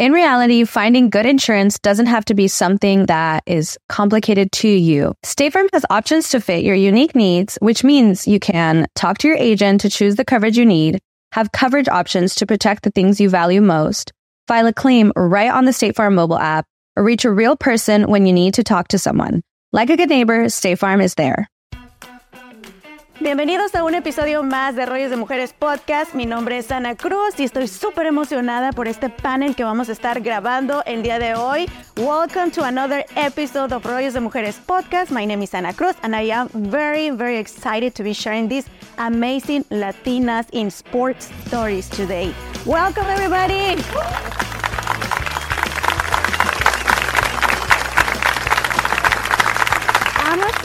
In reality, finding good insurance doesn't have to be something that is complicated to you. State Farm has options to fit your unique needs, which means you can talk to your agent to choose the coverage you need, have coverage options to protect the things you value most, file a claim right on the State Farm mobile app, or reach a real person when you need to talk to someone. Like a good neighbor, State Farm is there. Bienvenidos a un episodio más de Rollos de Mujeres Podcast. Mi nombre es Ana Cruz y estoy súper emocionada por este panel que vamos a estar grabando el día de hoy. Welcome to another episode of Rollos de Mujeres Podcast. My name is Ana Cruz and I am very, very excited to be sharing these amazing Latinas in sports stories today. Welcome, everybody.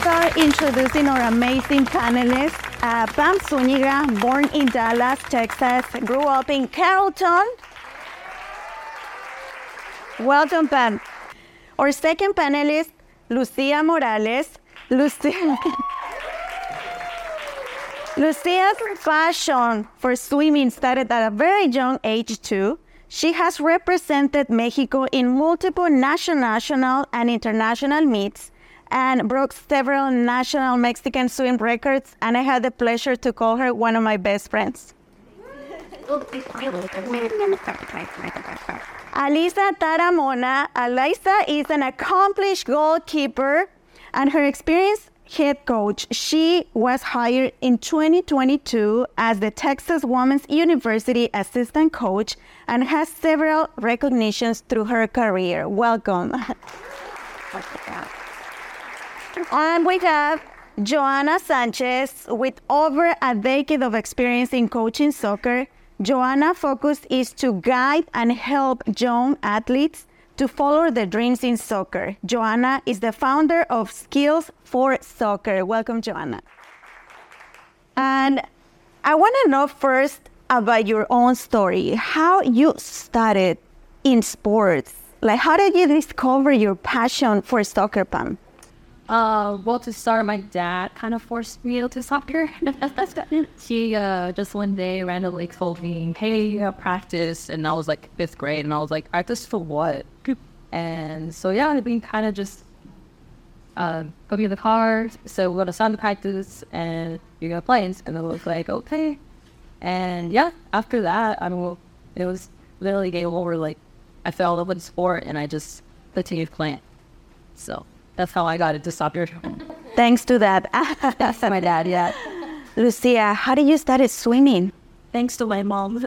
Start introducing our amazing panelists. Uh, Pam Zuniga, born in Dallas, Texas, grew up in Carrollton. Welcome, Pam. Our second panelist, Lucia Morales. Lucia. Lucia's passion for swimming started at a very young age too. She has represented Mexico in multiple national and international meets and broke several national Mexican swim records, and I had the pleasure to call her one of my best friends. Alyssa Taramona. Alyssa is an accomplished goalkeeper and her experienced head coach. She was hired in 2022 as the Texas Women's University assistant coach and has several recognitions through her career. Welcome. And we have Johanna Sanchez with over a decade of experience in coaching soccer. Johanna's focus is to guide and help young athletes to follow their dreams in soccer. Johanna is the founder of Skills for Soccer. Welcome, Johanna. And I want to know first about your own story, how you started in sports. Like, how did you discover your passion for soccer, Pam? Uh, well, to start, my dad kind of forced me into soccer. he uh, just one day randomly told me, "Hey, practice," and I was like fifth grade, and I was like, "Practice for what?" And so yeah, I've been kind of just uh, me in the car. So we're gonna start the practice, and you're gonna play. And I was like, "Okay." And yeah, after that, I mean, it was literally game over. Like, I fell in love with sport, and I just continued playing. So that's how I got it to into soccer. Thanks to that. That's my dad, yeah. Lucia, how did you start swimming? Thanks to my mom.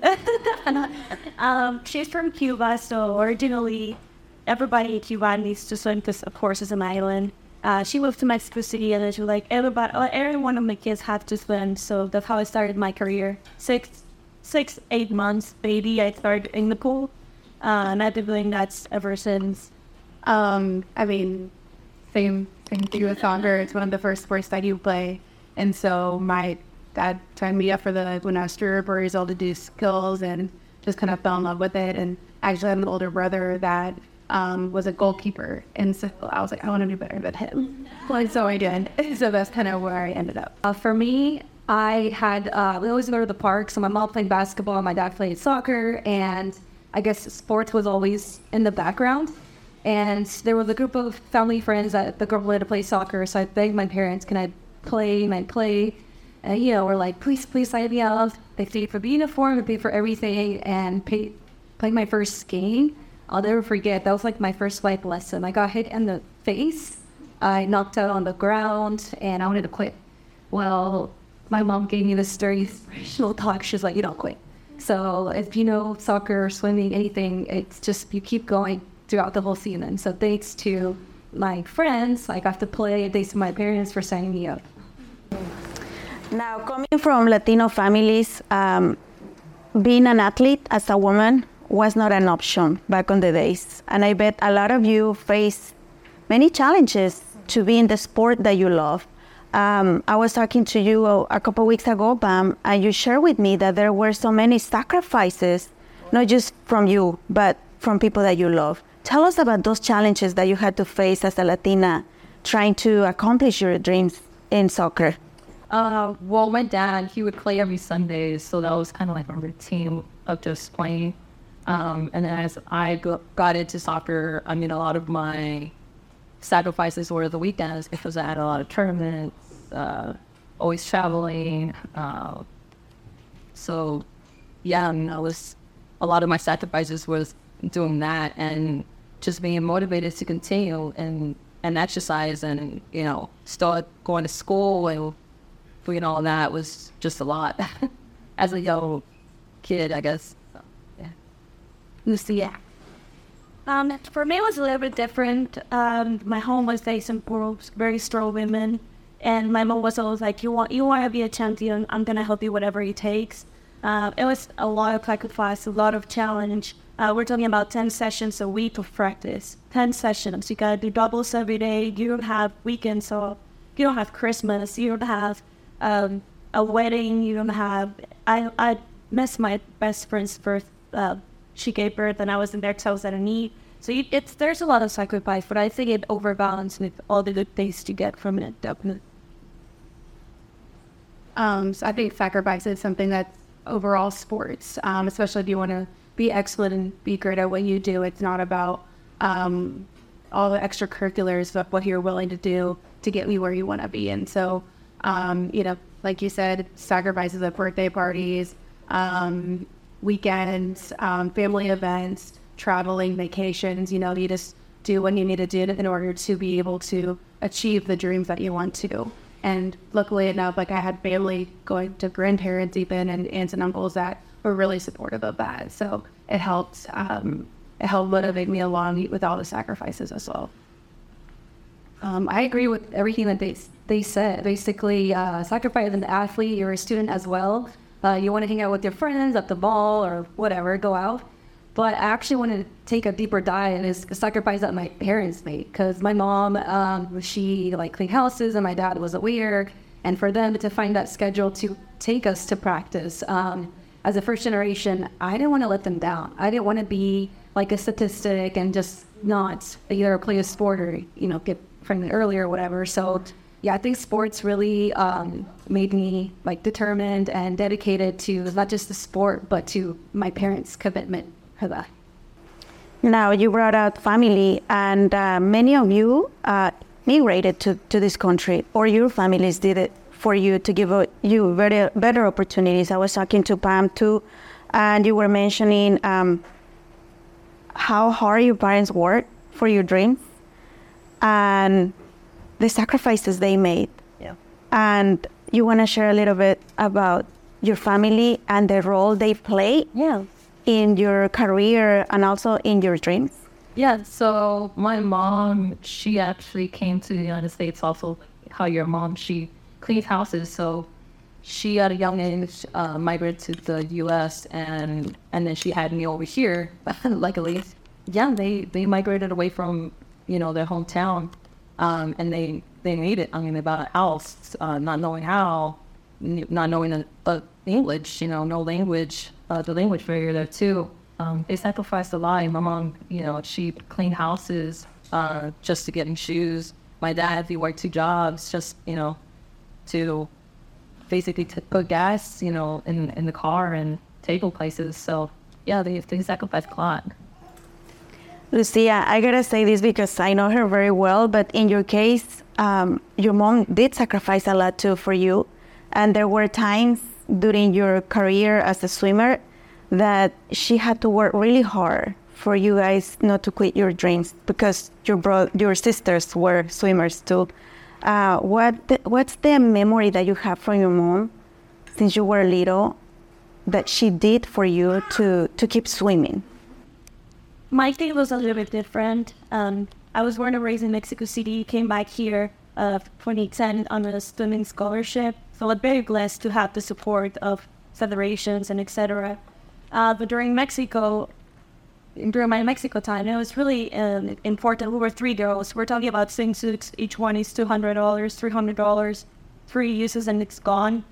um, she's from Cuba, so originally everybody in Cuba needs to swim because, of course, it's an island. Uh, she moved to Mexico City, and then she was like, everybody, every one of my kids have to swim. So that's how I started my career. Six, six, eight months, baby, I started in the pool, uh, and I've been doing that ever since. Um, I mean, same thing to with soccer. It's one of the first sports that you play. And so my dad signed me up for the when I was where he's able to do skills and just kind of fell in love with it. And actually I had an older brother that um, was a goalkeeper. And so I was like, I want to do better than him. Well, so I did. So that's kind of where I ended up. Uh, for me, I had, uh, we always go to the park. So my mom played basketball, my dad played soccer, and I guess sports was always in the background. And there was a group of family friends that the girl wanted to play soccer. So I begged my parents, can I play? Can I play. And, you know, we're like, please, please sign me up. They paid for the uniform, they paid for everything, and playing my first game. I'll never forget. That was like my first life lesson. I got hit in the face. I knocked out on the ground, and I wanted to quit. Well, my mom gave me this very inspirational talk. She's like, you don't quit. So if you know soccer, swimming, anything, it's just you keep going throughout the whole season. So thanks to my friends, I got to play. Thanks to my parents for signing me up. Now, coming from Latino families, um, being an athlete as a woman was not an option back on the days. And I bet a lot of you face many challenges to be in the sport that you love. Um, I was talking to you a couple weeks ago, Pam, and you shared with me that there were so many sacrifices, not just from you, but from people that you love. Tell us about those challenges that you had to face as a Latina trying to accomplish your dreams in soccer. Uh, well, my dad, he would play every Sunday, so that was kind of like a routine of just playing. Um, and as I go, got into soccer, I mean, a lot of my sacrifices were the weekends because I had a lot of tournaments, uh, always traveling. Uh, so, yeah, I mean, I was a lot of my sacrifices was doing that and just being motivated to continue and and exercise and you know start going to school and doing all that was just a lot as a young kid, I guess. So, yeah. Lucia. Um, for me, it was a little bit different. Um, my home was facing very strong women, and my mom was always like, "You want, you want to be a champion? I'm gonna help you whatever it takes." Uh, it was a lot of sacrifice, a lot of challenge. Uh, we're talking about 10 sessions a week of practice. 10 sessions. You gotta do doubles every day. You don't have weekends off. You don't have Christmas. You don't have um, a wedding. You don't have. I, I missed my best friend's birth. Uh, she gave birth and I was in there because I was at a knee. So you, it's there's a lot of sacrifice, but I think it overbalances with all the good things you get from it, definitely. Um, so I think sacrifice is something that's overall sports, um, especially if you want to be excellent and be great at what you do. It's not about um, all the extracurriculars, but what you're willing to do to get you where you want to be. And so, um, you know, like you said, sacrifices at birthday parties, um, weekends, um, family events, traveling, vacations. You know, you just do what you need to do in order to be able to achieve the dreams that you want to. And luckily enough, like I had family going to grandparents even and aunts and uncles that were really supportive of that. So it helped um, it helped motivate me along with all the sacrifices as well. Um, I agree with everything that they they said. Basically, uh, sacrifice as an athlete, you're a student as well. Uh, you want to hang out with your friends at the mall or whatever, go out. But I actually want to take a deeper dive and is a sacrifice that my parents made because my mom, um, she like cleaned houses and my dad was a waiter. And for them to find that schedule to take us to practice, um, as a first generation, I didn't want to let them down. I didn't want to be like a statistic and just not either play a sport or, you know, get pregnant early or whatever. So, yeah, I think sports really um, made me like determined and dedicated to not just the sport, but to my parents' commitment for that. Now, you brought out family, and uh, many of you uh, migrated to, to this country, or your families did it for you to give you better, better opportunities. I was talking to Pam too, and you were mentioning um, how hard your parents worked for your dreams and the sacrifices they made. Yeah. And you want to share a little bit about your family and the role they play yeah. in your career and also in your dreams? Yeah, so my mom, she actually came to the United States also, how your mom, she cleaned houses. So she at a young age uh, migrated to the U.S. and and then she had me over here. Luckily, yeah, they they migrated away from you know their hometown, um, and they they made it. I mean, about a house, uh, not knowing how, not knowing the, uh, English, you know, no language, uh, the language barrier there too. Um, they sacrificed a lot. My mom, you know, she cleaned houses uh, just to getting shoes. My dad, he worked two jobs just, you know, to basically to put gas, you know, in in the car and table places. So yeah, they they sacrifice a lot. Lucia, I gotta say this because I know her very well, but in your case, um, your mom did sacrifice a lot too for you, and there were times during your career as a swimmer that she had to work really hard for you guys not to quit your dreams because your bro- your sisters were swimmers too. Uh, what what's the memory that you have from your mom since you were little that she did for you to to keep swimming? My thing was a little bit different. Um, I was born and raised in Mexico City. Came back here uh, 2010 on a swimming scholarship. So I'm very blessed to have the support of federations and etc. Uh, but during Mexico, during my Mexico time, it was really um, important. We were three girls. We're talking about swimsuits. Each one is two hundred dollars, three hundred dollars, three uses and it's gone.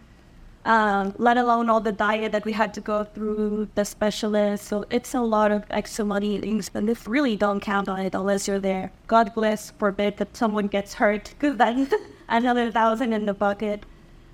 Um, let alone all the diet that we had to go through, the specialists. So it's a lot of extra money things, but if really don't count on it unless you're there. God bless, forbid that someone gets hurt, because then another thousand in the bucket.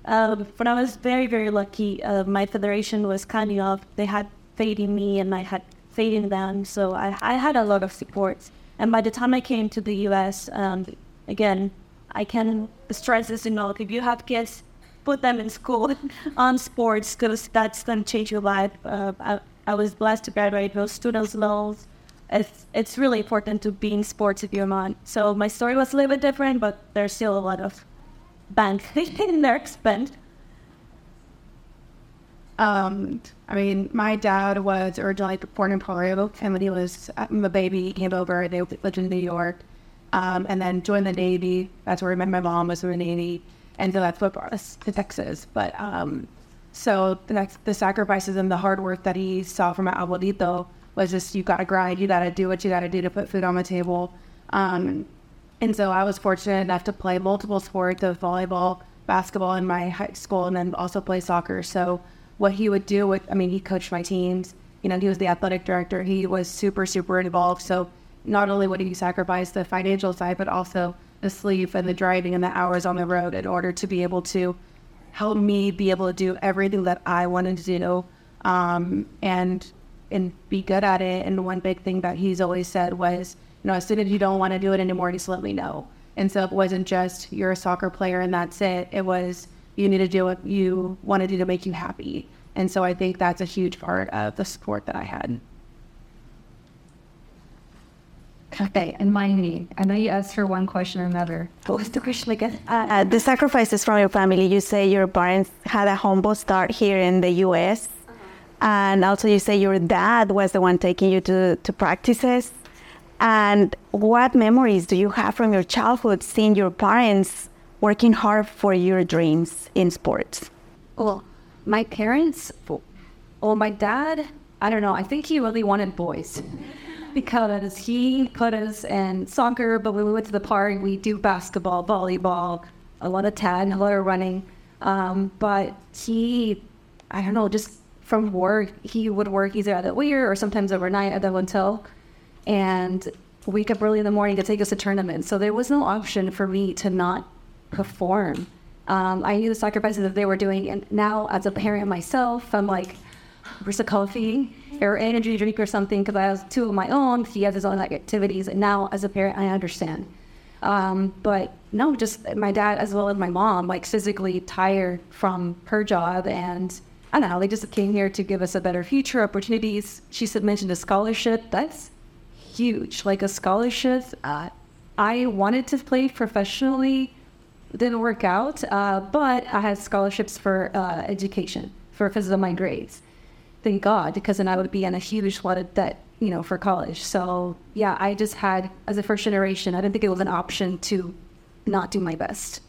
Um, but I was very, very lucky. Uh, my federation was kind enough. They had faith in me and I had in them. So I, I had a lot of support. And by the time I came to the US, um, again, I can stress this enough. If you have kids, put them in school on sports because that's going to change your life. Uh, I, I was blessed to graduate with students' loans. It's, it's really important to be in sports if you're not. So my story was a little bit different, but there's still a lot of bank in there spent. Um, I mean, my dad was originally born in Rico, and when he was a baby, he came over. They lived in New York, um, and then joined the Navy. That's where I met my mom. Was in the Navy, and so that's what brought us to Texas. But um, so the the sacrifices and the hard work that he saw from my abuelito was just you got to grind, you got to do what you got to do to put food on the table. Um, and so I was fortunate enough to play multiple sports of volleyball, basketball in my high school, and then also play soccer. So what he would do with, I mean, he coached my teams. You know, he was the athletic director. He was super, super involved. So not only would he sacrifice the financial side, but also the sleep and the driving and the hours on the road in order to be able to help me be able to do everything that I wanted to do um, and and be good at it. And one big thing that he's always said was, you know, as soon as you don't want to do it anymore, just let me know. And so it wasn't just you're a soccer player and that's it. It was you need to do what you want to do to make you happy. And so I think that's a huge part of the support that I had. Okay, and Miley, I know you asked for one question or another. What was the question again? Uh, uh, the sacrifices from your family. You say your parents had a humble start here in the U.S., uh-huh. and also you say your dad was the one taking you to, to practices. And what memories do you have from your childhood seeing your parents working hard for your dreams in sports? Well, my parents, well, my dad, I don't know, I think he really wanted boys because he put us in soccer, but when we went to the park, we do basketball, volleyball, a lot of tag, a lot of running. Um, but he, I don't know, just from work, he would work either at the weir or sometimes overnight at the hotel and wake up early in the morning to take us to tournaments. So there was no option for me to not perform. Um, I knew the sacrifices that they were doing. And now, as a parent myself, I'm like, where's the coffee? or energy drink or something because I have two of my own. He has his own like activities, and now as a parent, I understand. Um, but no, just my dad as well as my mom, like physically tired from her job, and I don't know, they just came here to give us a better future, opportunities. She mentioned a scholarship. That's huge, like a scholarship. Uh, I wanted to play professionally, didn't work out, uh, but I had scholarships for uh, education for because of my grades thank God, because then I would be in a huge flood of debt, you know, for college. So yeah, I just had, as a first generation, I didn't think it was an option to not do my best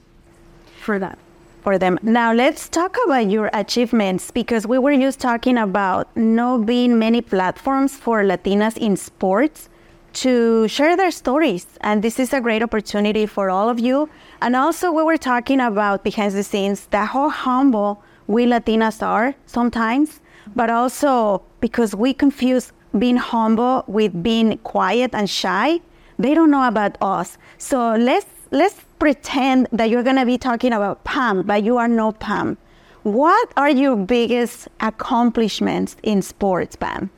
for that. For them. Now let's talk about your achievements because we were just talking about no being many platforms for Latinas in sports to share their stories. And this is a great opportunity for all of you. And also, we were talking about behind the scenes that how humble we Latinas are sometimes but also because we confuse being humble with being quiet and shy. They don't know about us. So let's let's pretend that you're gonna be talking about Pam, but you are no Pam. What are your biggest accomplishments in sports, Pam?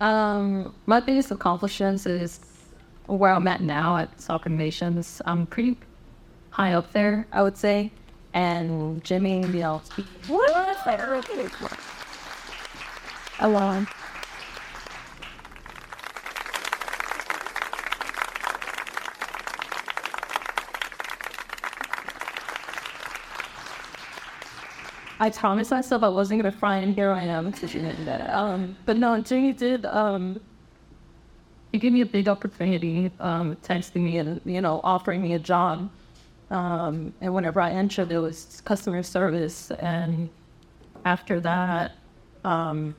Um, my biggest accomplishments is where I'm at now at Soccer Innovations. I'm pretty high up there, I would say. And Jimmy, you know, what? alone. I promised myself I wasn't gonna cry, and here I am. um, but no, Jimmy did. Um, he gave me a big opportunity, um, texting me and you know offering me a job. Um, and whenever I entered, it was customer service, and after that, um,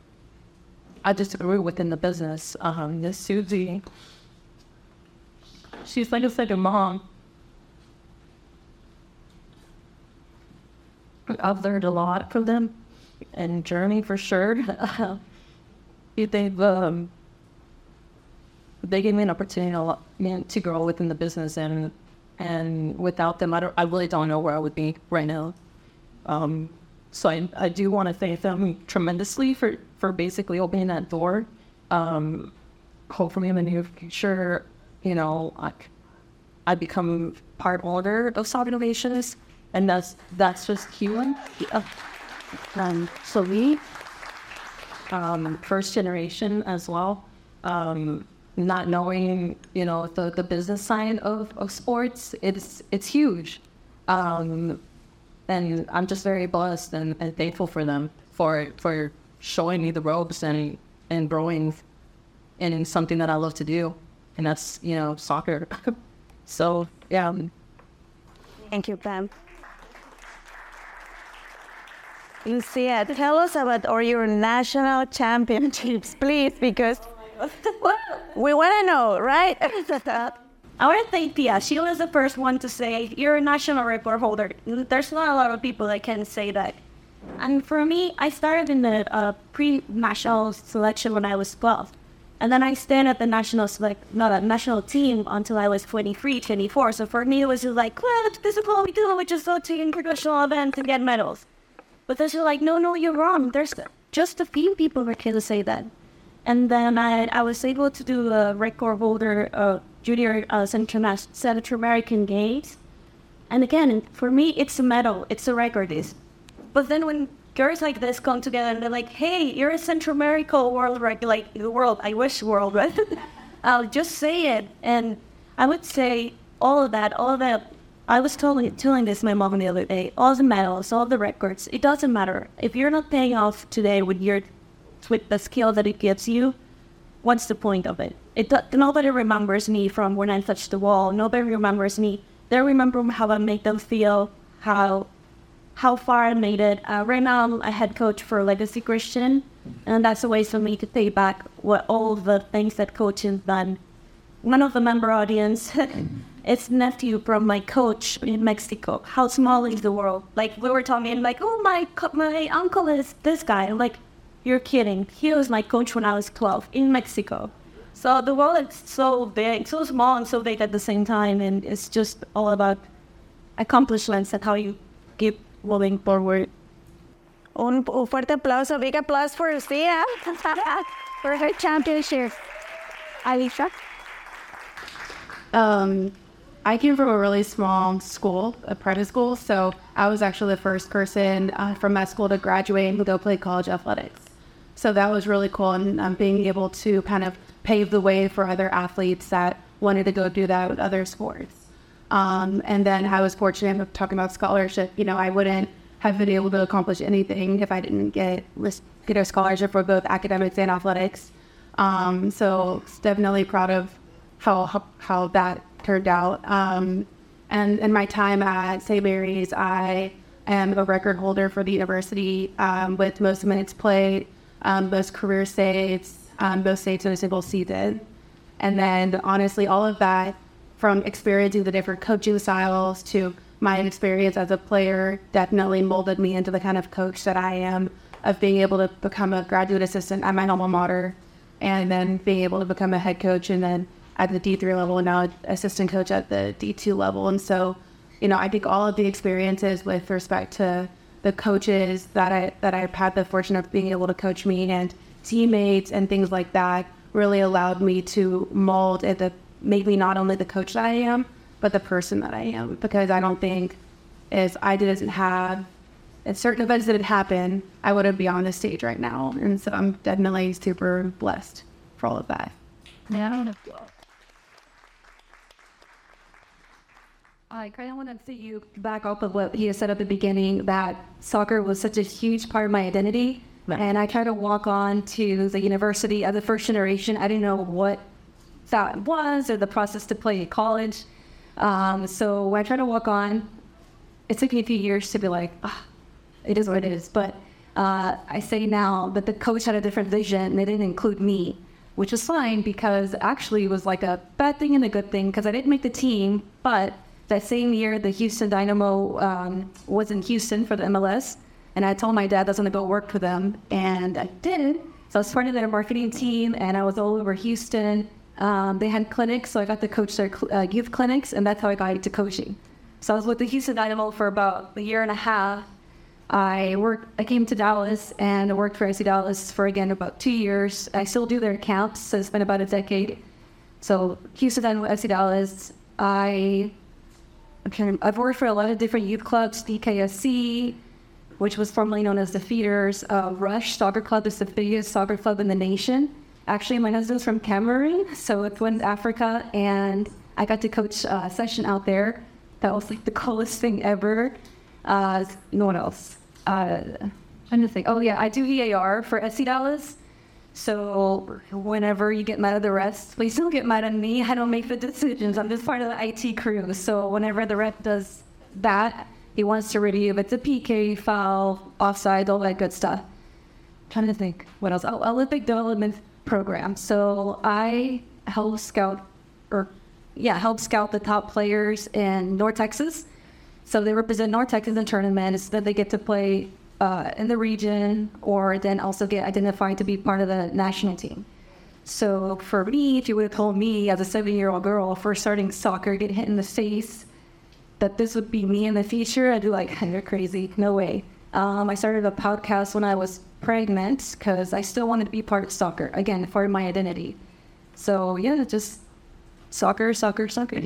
I just grew within the business. Um, this Susie, she's like a second mom. I've learned a lot from them and journey for sure. They've um, they gave me an opportunity lot, man, to grow within the business, and and without them, I don't, I really don't know where I would be right now. Um, so I, I do want to thank them tremendously for for basically opening that door. Um, hopefully, in the near future, you know, I, I become part owner of Soccer Innovations, and that's that's just human. Yeah. Um, so we, um, first generation as well. Um, not knowing, you know, the, the business side of, of sports, it's it's huge. Um, and I'm just very blessed and, and thankful for them for for showing me the ropes and and growing in something that I love to do, and that's you know soccer. so yeah. Thank you, Pam. Lucia, tell us about all your national championships, please, because we want to know, right? I want to thank Tia. She was the first one to say, You're a national record holder. There's not a lot of people that can say that. And for me, I started in the uh, pre national selection when I was 12. And then I stayed at the national select, not a national team until I was 23, 24. So for me, it was just like, well, this is what we do. We just go to international events and get medals. But then she's like, no, no, you're wrong. There's just a few people that can say that. And then I, I was able to do a record holder uh, junior uh, Central, Central American Games. And again, for me, it's a medal, it's a record. Is. But then when girls like this come together and they're like, hey, you're a Central American world record, like the world, I wish world, right? I'll just say it. And I would say all of that, all of that. I was telling, telling this my mom the other day. All the medals, all the records, it doesn't matter. If you're not paying off today with your with the skill that it gives you, what's the point of it? It nobody remembers me from when I touched the wall. Nobody remembers me. They remember how I made them feel, how how far I made it. Uh, right now, I'm a head coach for Legacy Christian, and that's a way for me to pay back what all the things that coaching's done. One of the member audience, it's nephew from my coach in Mexico. How small is the world? Like we were talking, like, oh my, my uncle is this guy. I'm like, you're kidding. He was my coach when I was 12 in Mexico. So the world is so big, so small and so big at the same time. And it's just all about accomplishments and how you keep moving forward. Un, un fuerte aplauso, big applause for Lucia for her championship. Alicia? Um, I came from a really small school, a private school, so I was actually the first person uh, from that school to graduate and go play college athletics. So that was really cool, and um, being able to kind of pave the way for other athletes that wanted to go do that with other sports. Um, and then I was fortunate of talking about scholarship. You know, I wouldn't have been able to accomplish anything if I didn't get get a scholarship for both academics and athletics. Um, so definitely proud of how, how that turned out. Um, and in my time at St. Mary's, I am a record holder for the university um, with most minutes played um, most career states, um, most states in a single season. And then, honestly, all of that from experiencing the different coaching styles to my experience as a player definitely molded me into the kind of coach that I am, of being able to become a graduate assistant at my alma mater and then being able to become a head coach and then at the D3 level and now assistant coach at the D2 level. And so, you know, I think all of the experiences with respect to the coaches that I that I've had the fortune of being able to coach me and teammates and things like that really allowed me to mold and to make me not only the coach that I am, but the person that I am. Because I don't think if I didn't have if certain events didn't happen, I wouldn't be on this stage right now. And so I'm definitely super blessed for all of that. Yeah. I kind of want to see you back up of what you said at the beginning that soccer was such a huge part of my identity. And I tried to walk on to the university as a first generation. I didn't know what that was or the process to play at college. Um, so when I tried to walk on, it took me a few years to be like, ah, it is what it is. But Uh, I say now, but the coach had a different vision and they didn't include me, which is fine because actually it was like a bad thing and a good thing because I didn't make the team. But that same year, the Houston Dynamo um, was in Houston for the MLS. And I told my dad I was going to go work for them. And I did. So I was part of their marketing team and I was all over Houston. Um, they had clinics, so I got to coach their uh, youth clinics, and that's how I got into coaching. So I was with the Houston Dynamo for about a year and a half. I worked. I came to Dallas and worked for FC Dallas for again about two years. I still do their camps, so it's been about a decade. So Houston Dynamo, FC Dallas. I I've worked for a lot of different youth clubs, DKSC, which was formerly known as the Feeders. Uh, Rush Soccer Club is the biggest soccer club in the nation. Actually, my husband's from Cameroon, so it's West Africa, and I got to coach a session out there. That was like the coolest thing ever. Uh, no one else. Uh, I'm just think. Oh yeah, I do EAR for FC Dallas. So whenever you get mad at the rest, please don't get mad at me. I don't make the decisions. I'm just part of the IT crew. So whenever the rep does that, he wants to review if it's a PK foul, offside, all that good stuff. I'm trying to think what else. Oh, Olympic development program. So I help scout, or yeah, help scout the top players in North Texas. So they represent North Texas in tournaments that they get to play uh, in the region or then also get identified to be part of the national team. So for me, if you would have told me as a seven year old girl first starting soccer, get hit in the face, that this would be me in the future, I'd be like, you're crazy. No way. Um, I started a podcast when I was pregnant because I still wanted to be part of soccer. Again, part of my identity. So yeah, just soccer, soccer, soccer.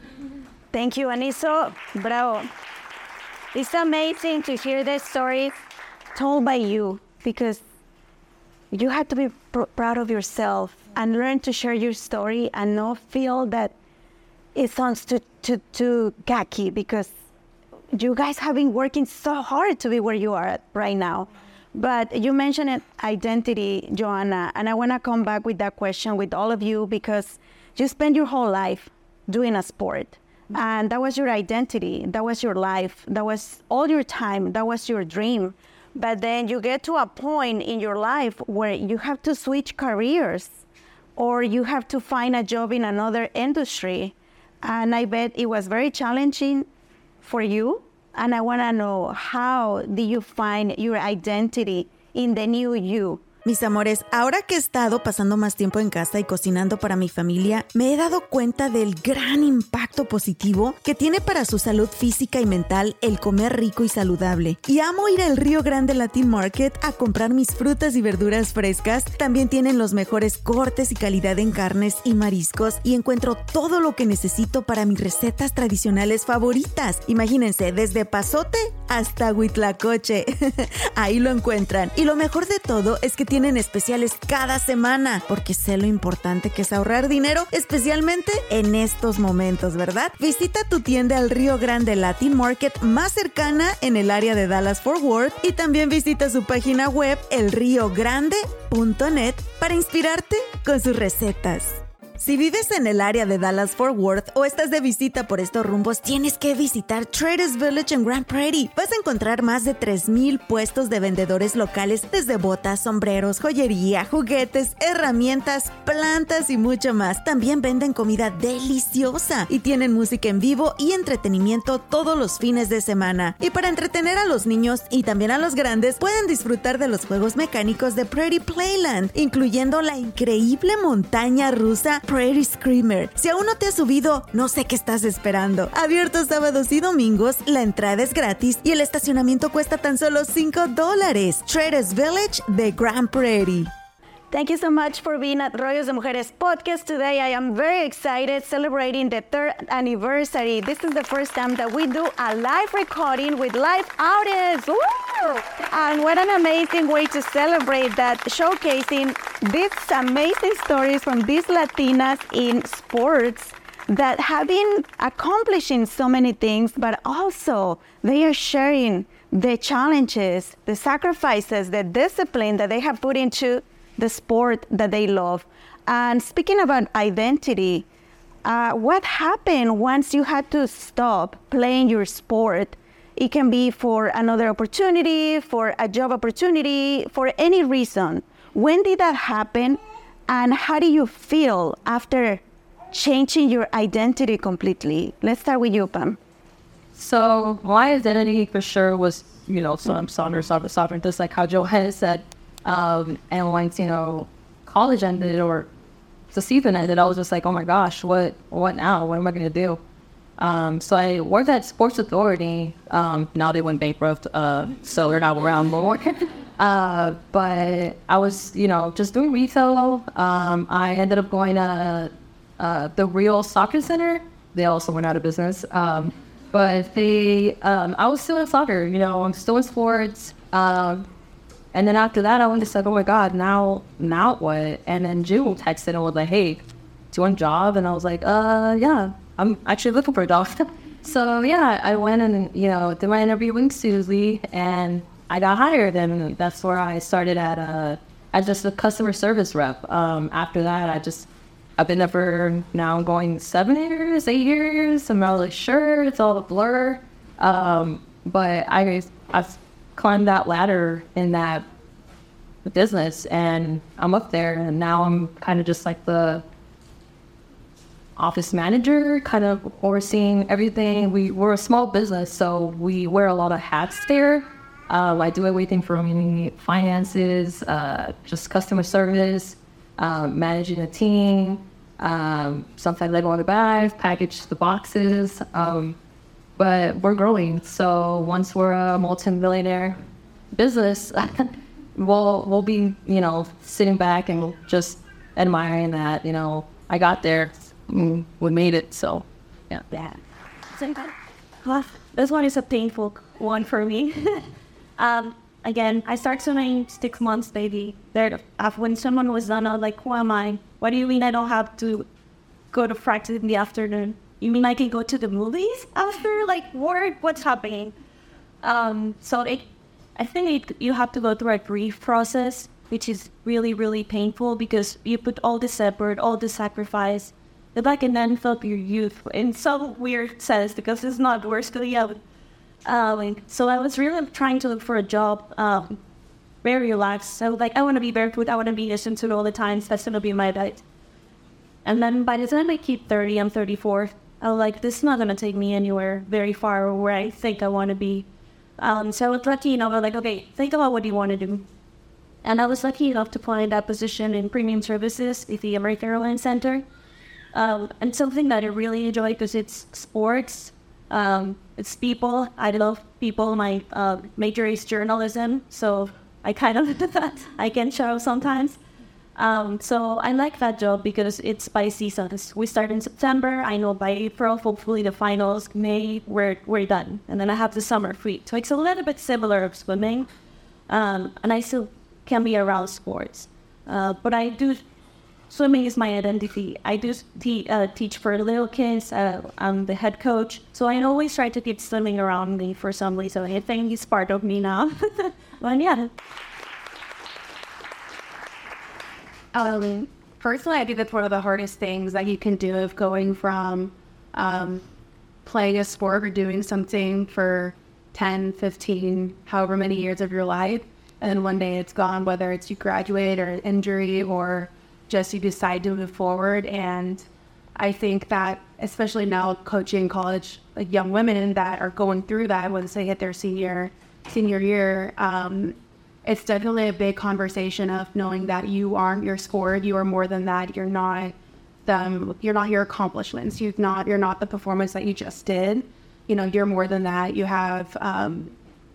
Thank you, Aniso. Bravo. It's amazing to hear this story told by you because you have to be pr- proud of yourself and learn to share your story and not feel that it sounds too, too, too gacky because you guys have been working so hard to be where you are right now. But you mentioned identity, Johanna, and I want to come back with that question with all of you because you spend your whole life doing a sport and that was your identity. That was your life. That was all your time. That was your dream. But then you get to a point in your life where you have to switch careers or you have to find a job in another industry. And i bet it was very challenging for you. And i want to know how do you find your identity in the new you Mis amores, ahora que he estado pasando más tiempo en casa y cocinando para mi familia, me he dado cuenta del gran impacto positivo que tiene para su salud física y mental el comer rico y saludable. Y amo ir al Río Grande Latin Market a comprar mis frutas y verduras frescas. También tienen los mejores cortes y calidad en carnes y mariscos y encuentro todo lo que necesito para mis recetas tradicionales favoritas. Imagínense, desde pasote hasta huitlacoche. Ahí lo encuentran. Y lo mejor de todo es que tienen especiales cada semana, porque sé lo importante que es ahorrar dinero, especialmente en estos momentos, ¿verdad? Visita tu tienda al Río Grande Latin Market más cercana en el área de Dallas Fort Worth y también visita su página web elriogrande.net para inspirarte con sus recetas. Si vives en el área de Dallas Fort Worth o estás de visita por estos rumbos, tienes que visitar Traders Village en Grand Prairie. Vas a encontrar más de 3.000 puestos de vendedores locales desde botas, sombreros, joyería, juguetes, herramientas, plantas y mucho más. También venden comida deliciosa y tienen música en vivo y entretenimiento todos los fines de semana. Y para entretener a los niños y también a los grandes, pueden disfrutar de los juegos mecánicos de Prairie Playland, incluyendo la increíble montaña rusa Prairie Screamer. Si aún no te has subido, no sé qué estás esperando. Abierto sábados y domingos, la entrada es gratis y el estacionamiento cuesta tan solo 5 dólares. Traders Village de Grand Prairie. Thank you so much for being at Rollos de Mujeres podcast today. I am very excited celebrating the third anniversary. This is the first time that we do a live recording with live audience. Woo! And what an amazing way to celebrate that, showcasing these amazing stories from these Latinas in sports that have been accomplishing so many things, but also they are sharing the challenges, the sacrifices, the discipline that they have put into the sport that they love. And speaking about identity, uh, what happened once you had to stop playing your sport It can be for another opportunity, for a job opportunity, for any reason. When did that happen? And how do you feel after changing your identity completely? Let's start with you, Pam. So my identity for sure was, you know, so I'm Saunders, Saunders, Sovereign, just like how Joe has said. Um, and once, you know, college ended or the season ended, I was just like, oh my gosh, what, what now? What am I going to do? Um, so I worked at Sports Authority. Um, now they went bankrupt, uh, so they're not around more. uh, but I was, you know, just doing retail. Um, I ended up going to uh, the Real Soccer Center. They also went out of business. Um, but they, um, I was still in soccer. You know, I'm still in sports. And then after that, I went to said, "Oh my God, now, now what?" And then Jewel texted and was like, "Hey, do you want a job?" And I was like, "Uh, yeah, I'm actually looking for a job." so yeah, I went and you know did my interview with Susie, and I got hired, and that's where I started at uh, as just a customer service rep. Um, after that, I just I've been there for now going seven years, eight years. I'm not really sure. It's all a blur. Um, but I I've climbed that ladder in that business and I'm up there and now I'm kind of just like the office manager, kind of overseeing everything. We, we're a small business, so we wear a lot of hats there. Uh, I do everything from finances, uh, just customer service, um, managing a team. Um, sometimes I go on the bags, package the boxes. Um, but we're growing. So once we're a multi-millionaire business, we'll we'll be you know sitting back and just admiring that you know I got there, we made it. So yeah, yeah. This one is a painful one for me. um, again, I start swimming six months, baby. There, when someone was done, I was like, "Who am I? What do you mean I don't have to go to practice in the afternoon?" You mean I can go to the movies after? Like, what? What's happening? Um, so it, I think it, you have to go through a grief process, which is really, really painful because you put all this effort, all the sacrifice, the back and then felt your youth in some weird sense because it's not we're still young. Um, so I was really trying to look for a job, um, very relaxed. So like I want to be barefoot, I want to be in all the time. So that's gonna be my diet. And then by the time I keep 30, I'm 34. I was like, this is not gonna take me anywhere very far where I think I want to be. Um, so I was lucky enough. I was like, okay, think about what you want to do. And I was lucky enough to find that position in premium services at the American Airlines Center. Um, and something that I really enjoy because it's sports, um, it's people. I love people. My uh, major is journalism, so I kind of that I can show sometimes. Um, so I like that job because it's by seasons. We start in September. I know by April, hopefully the finals, May, we're, we're done. And then I have the summer free. So it's a little bit similar of swimming. Um, and I still can be around sports. Uh, but I do, swimming is my identity. I do te- uh, teach for little kids. Uh, I'm the head coach. So I always try to keep swimming around me for some reason. I think it's part of me now. but yeah. Um, personally, I think that's one of the hardest things that you can do of going from um, playing a sport or doing something for 10, 15, however many years of your life. And then one day it's gone, whether it's you graduate or injury or just you decide to move forward. And I think that, especially now coaching college, like young women that are going through that once they hit their senior senior year, um, it's definitely a big conversation of knowing that you aren't your sport, you are more than that. You're not the you're not your accomplishments. You're not you're not the performance that you just did. You know, you're more than that. You have um,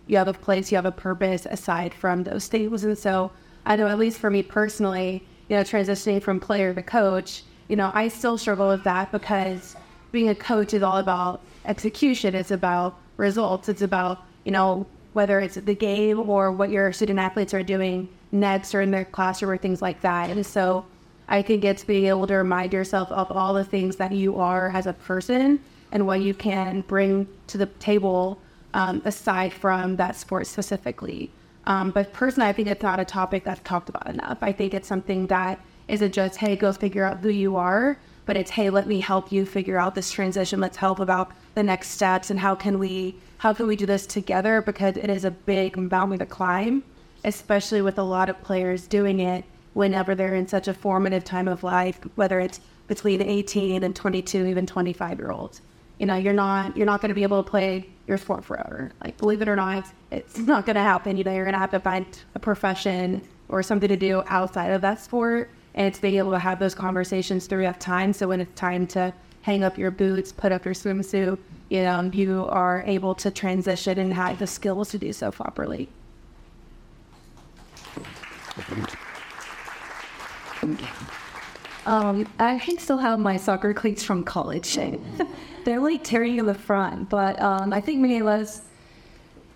you have a place, you have a purpose aside from those things. And so I know at least for me personally, you know, transitioning from player to coach, you know, I still struggle with that because being a coach is all about execution. It's about results. It's about, you know, whether it's the game or what your student athletes are doing next or in their classroom or things like that. And so I think it's being able to remind yourself of all the things that you are as a person and what you can bring to the table um, aside from that sport specifically. Um, but personally, I think it's not a topic that's talked about enough. I think it's something that isn't just, hey, go figure out who you are, but it's, hey, let me help you figure out this transition. Let's help about the next steps and how can we how can we do this together? Because it is a big mountain to climb, especially with a lot of players doing it whenever they're in such a formative time of life, whether it's between 18 and 22, even 25 year olds. You know, you're not you're not going to be able to play your sport forever. Like, believe it or not, it's not going to happen. You know, you're going to have to find a profession or something to do outside of that sport, and it's being able to have those conversations throughout time. So when it's time to hang up your boots, put up your swimsuit, you know, you are able to transition and have the skills to do so properly. Um, I still have my soccer cleats from college. They're like tearing in the front, but um, I think many of us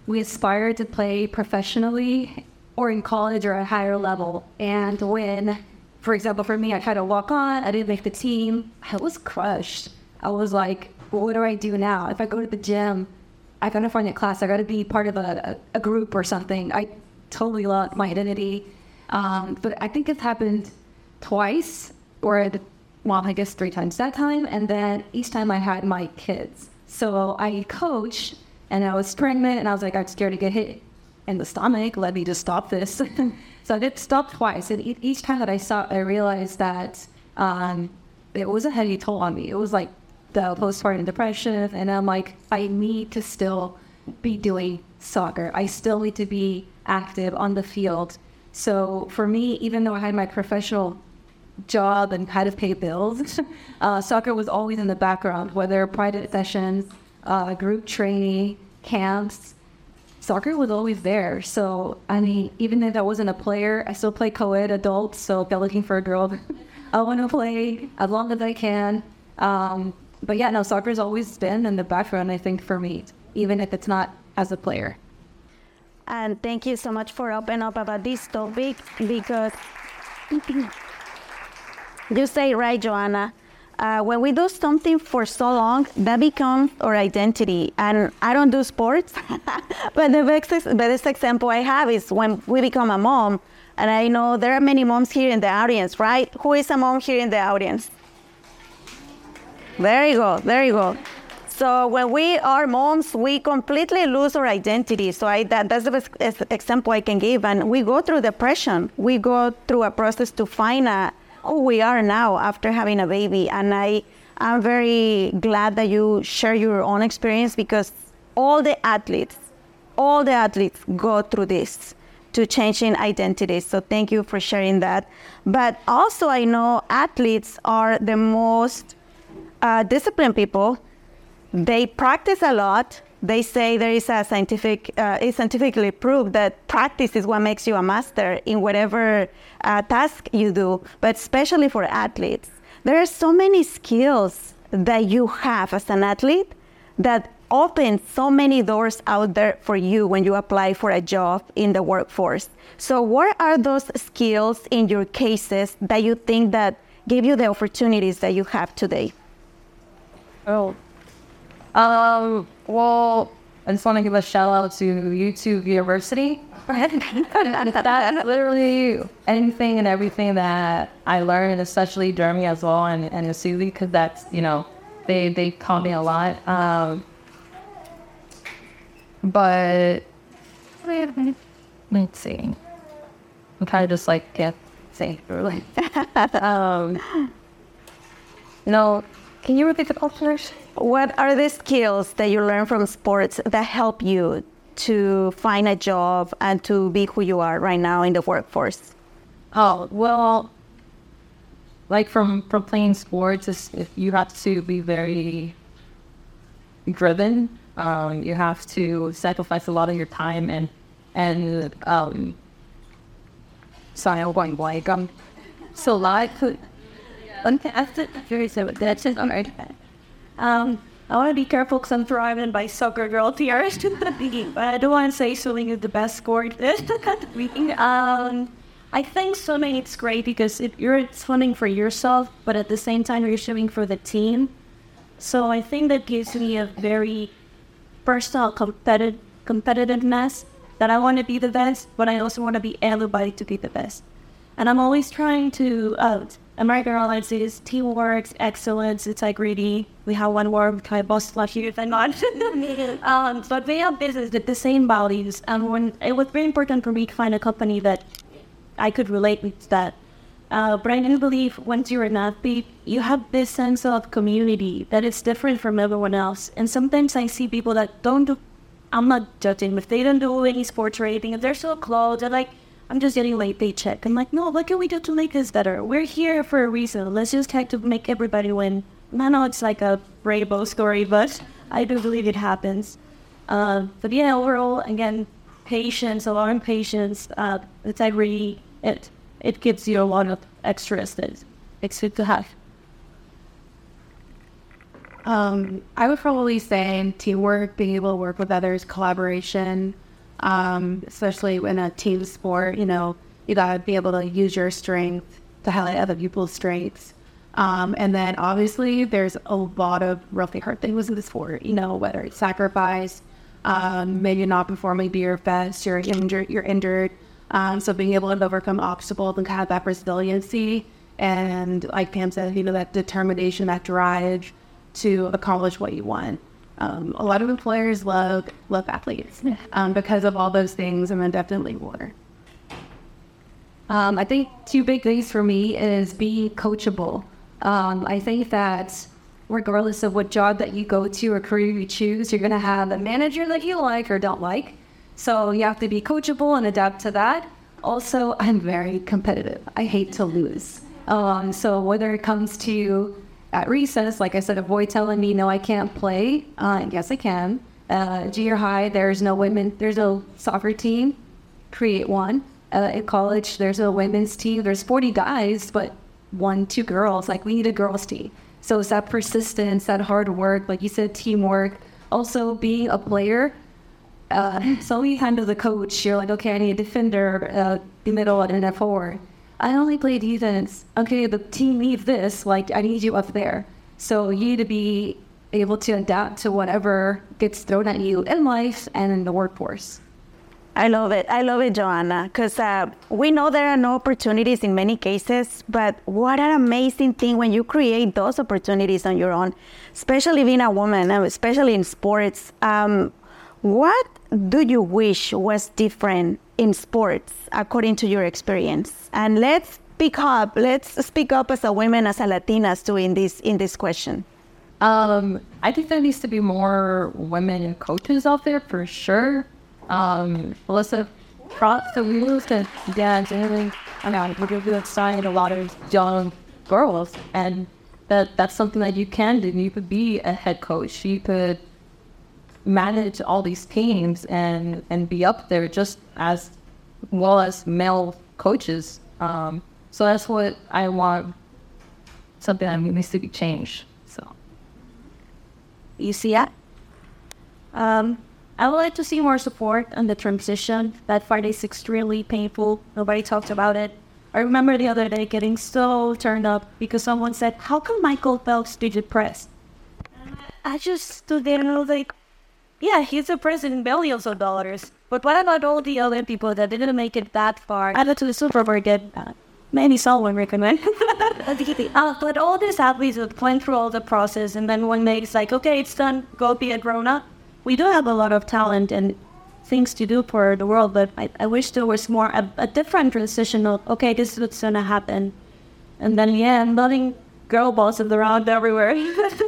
we aspire to play professionally or in college or a higher level. And when, for example, for me, I tried to walk on, I didn't make the team, I was crushed. I was like, well, what do I do now? If I go to the gym, I gotta find a class, I gotta be part of a, a, group or something. I totally lost my identity. Um, but I think it's happened twice, or the, well, I guess three times that time. And then each time I had my kids. So I coach and I was pregnant and I was like, I'm scared to get hit in the stomach. Let me just stop this. so I did stop twice. And each time that I stopped, I realized that um, it was a heavy toll on me. It was like the postpartum depression. And I'm like, I need to still be doing soccer. I still need to be active on the field. So for me, even though I had my professional job and had to pay bills, uh, soccer was always in the background, whether private sessions, uh, group training, camps. Soccer was always there. So, I mean, even if I wasn't a player, I still play co ed adults. So, if you're looking for a girl, I want to play as long as I can. Um, but yeah, no, soccer's always been in the background, I think, for me, even if it's not as a player. And thank you so much for opening up about this topic because you say right, Johanna. Uh, when we do something for so long, that becomes our identity. And I don't do sports, but the best, best example I have is when we become a mom. And I know there are many moms here in the audience, right? Who is a mom here in the audience? There you go, there you go. So when we are moms, we completely lose our identity. So I, that, that's the best example I can give. And we go through depression. We go through a process to find a, who we are now after having a baby. And I, I'm very glad that you share your own experience because all the athletes, all the athletes go through this to changing identities. So thank you for sharing that. But also, I know athletes are the most uh, disciplined people. They practice a lot they say there is a scientific, uh, it's scientifically proved that practice is what makes you a master in whatever uh, task you do, but especially for athletes. There are so many skills that you have as an athlete that open so many doors out there for you when you apply for a job in the workforce. So what are those skills in your cases that you think that give you the opportunities that you have today? Oh, um, well, I just want to give a shout out to YouTube University. That's literally anything and everything that I learned, especially Jeremy as well and, and Susie, because that's, you know, they, they taught me a lot. Um, but let's see. I'm kind of just like, can't say really. um, know, can you repeat the question? What are the skills that you learn from sports that help you to find a job and to be who you are right now in the workforce? Oh, well, like from, from playing sports, if you have to be very driven. Um, you have to sacrifice a lot of your time and, and, um, sorry, I'm going blank. Um, so life fantastic. Very so that's it. All right. Um, I want to be careful because I'm surrounded by soccer girls here. but I don't want to say swimming is the best sport. um, I think swimming is great because if you're swimming for yourself, but at the same time you're swimming for the team. So I think that gives me a very personal competitive competitiveness that I want to be the best, but I also want to be everybody to be the best. And I'm always trying to uh, American Airlines is teamwork, excellence, It's like integrity. We have one word, my boss not here, thank God. um, but we have business with the same values. And when it was very important for me to find a company that I could relate with that. Uh, but I do believe once you're an athlete, you have this sense of community that is different from everyone else. And sometimes I see people that don't do, I'm not judging, if they don't do any sports or anything, if they're so close, they're like, I'm just getting late paycheck. I'm like, no, what can we do to make this better? We're here for a reason. Let's just try to make everybody win. I know it's like a rainbow story, but I do believe it happens. Uh, but yeah, overall, again, patience, a lot of patience, uh, integrity, it it gives you a lot of extras that it's good to have. Um, I would probably say teamwork, being able to work with others, collaboration, um, especially in a team sport. You know, you gotta be able to use your strength to highlight other people's strengths. Um, and then obviously there's a lot of really hard things in the sport. You know, whether it's sacrifice, um, maybe not performing be your best, you're injured, you're injured. Um, so being able to overcome obstacles and kind have that resiliency and like Pam said, you know, that determination, that drive to accomplish what you want. Um, a lot of employers love love athletes um, because of all those things, and then definitely water. Um, I think two big things for me is being coachable. Um, I think that regardless of what job that you go to or career you choose, you're going to have a manager that you like or don't like. So you have to be coachable and adapt to that. Also, I'm very competitive. I hate to lose. Um, so whether it comes to at recess, like I said, avoid telling me no, I can't play. Uh, yes, I can. Uh, junior high, there's no women. There's no soccer team. Create one. Uh, at college, there's a women's team. There's 40 guys, but one, two girls. Like we need a girls team. So it's that persistence, that hard work, like you said, teamwork. Also, being a player. Uh, so you handle the coach. You're like, okay, I need a defender, uh, the middle, and a forward. I only play defense. Okay, the team needs this. Like, I need you up there. So you need to be able to adapt to whatever gets thrown at you in life and in the workforce. I love it. I love it, Johanna, because uh, we know there are no opportunities in many cases, but what an amazing thing when you create those opportunities on your own, especially being a woman, especially in sports. Um, what do you wish was different in sports according to your experience? And let's speak up. Let's speak up as a women, as a Latinas too in this in this question. Um, I think there needs to be more women coaches out there for sure. Um, Melissa props to lose to dance and I mean, we're going sign a lot of young girls, and that that's something that you can do. You could be a head coach. You could manage all these teams and and be up there just as well as male coaches. Um, so that's what I want. Something that needs to be changed. So you see it. Um, I would like to see more support on the transition. That part is extremely painful. Nobody talked about it. I remember the other day getting so turned up because someone said, "How come Michael Phelps did depressed?" I just stood there and I was like, "Yeah, he's a president, billions of dollars. But what about all the other people that didn't make it that far? I to the Super Bowl did that." Maybe someone recommend. uh, but all these athletes have went through all the process, and then when it's like, okay, it's done, go be a grown up. We do have a lot of talent and things to do for the world, but I, I wish there was more a, a different transition of okay, this is what's gonna happen, and then yeah, I'm letting girl bosses around everywhere.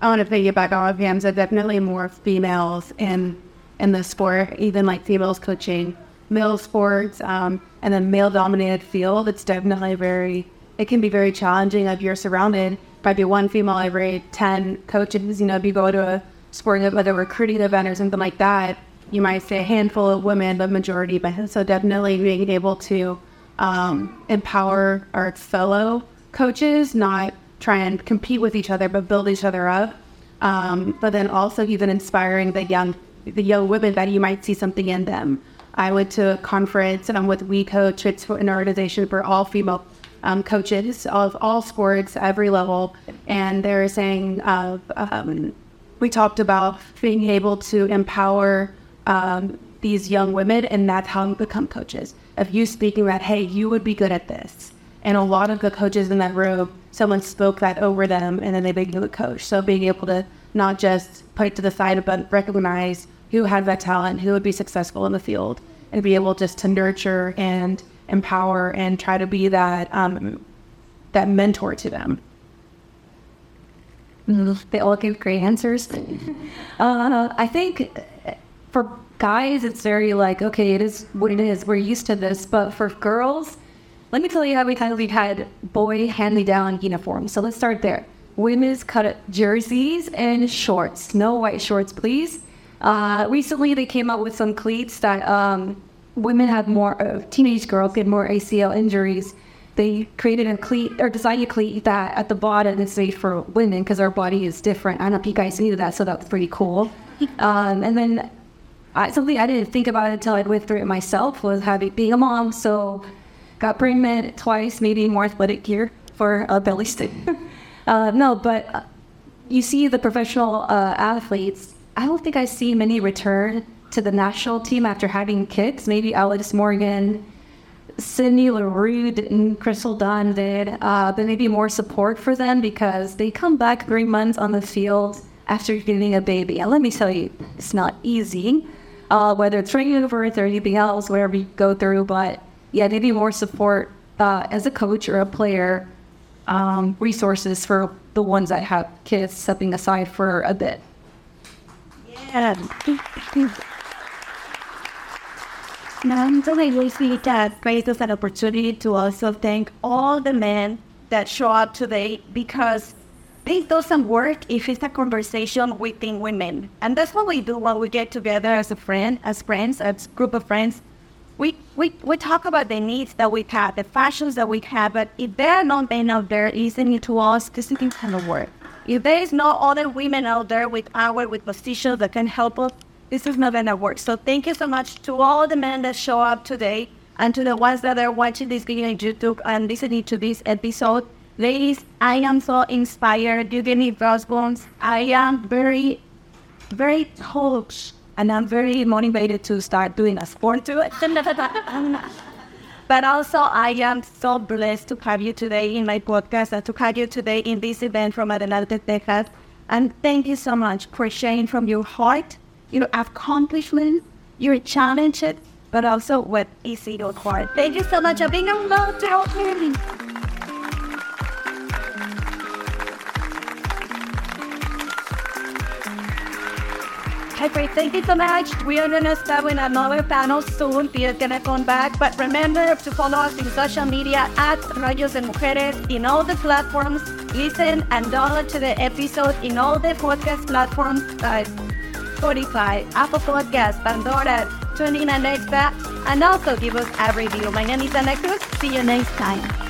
I want to piggyback on what Pam said. Definitely more females in in the sport, even like females coaching male sports um, and then male dominated field, it's definitely very, it can be very challenging if you're surrounded by be one female every 10 coaches. You know, if you go to a sporting a recruiting event or something like that, you might say a handful of women, but majority men. So definitely being able to um, empower our fellow coaches, not try and compete with each other, but build each other up. Um, but then also even inspiring the young the young women that you might see something in them. I went to a conference and I'm with We Coach. It's an organization for all female um, coaches of all sports, every level. And they're saying uh, um, we talked about being able to empower um, these young women, and that's how you become coaches. Of you speaking that, hey, you would be good at this. And a lot of the coaches in that room, someone spoke that over them and then they became a coach. So being able to not just put it to the side, but recognize who had that talent, who would be successful in the field, and be able just to nurture and empower and try to be that um, that mentor to them. They all give great answers. uh, I think for guys, it's very like, okay, it is what it is. We're used to this. But for girls, let me tell you how we kind of we've had boy hand me down uniforms. So let's start there. Women's cut jerseys and shorts. No white shorts, please. Uh, recently, they came out with some cleats that um, women had more, uh, teenage girls get more ACL injuries they created a cleat or designed a cleat that at the bottom is made for women because our body is different. I don't know if you guys knew that, so that's pretty cool. Um, and then I, something I didn't think about until I went through it myself was having being a mom. So got pregnant twice, maybe more athletic gear for a belly stick. uh, no, but uh, you see the professional uh, athletes. I don't think I see many return to the national team after having kids. Maybe Alex Morgan Sydney Leroux and Crystal Dunn did, uh, there may be more support for them because they come back three months on the field after getting a baby. And let me tell you, it's not easy, uh, whether it's training birth or anything else, whatever you go through. But yeah, maybe more support uh, as a coach or a player, um, resources for the ones that have kids stepping aside for a bit. Yeah. Now, so I see that creates us an opportunity to also thank all the men that show up today because this doesn't work if it's a conversation within women. And that's what we do when we get together as a friend, as friends, as group of friends. We, we, we talk about the needs that we have, the fashions that we have, but if there are not men out there listening to us, this going to work. If there is no other women out there with our with positions that can help us, this is not gonna work. So thank you so much to all the men that show up today and to the ones that are watching this video on YouTube and listening to this episode. Ladies, I am so inspired. You give me goosebumps. I am very, very hooked and I'm very motivated to start doing a sport to it. but also, I am so blessed to have you today in my podcast and to have you today in this event from Adelante, Texas. And thank you so much for sharing from your heart your accomplishments, your challenges, but also what is in your heart. Thank you so much for being alone to help me. Hey, great. Thank you so much. We are going to start with another panel soon. Pia's going to come back. But remember to follow us in social media at Rollos de Mujeres in all the platforms. Listen and download to the episode in all the podcast platforms. Uh, Spotify, Apple Podcasts, Pandora, TuneIn, and Alexa, and also give us a review. My name is Alexis. See you next time.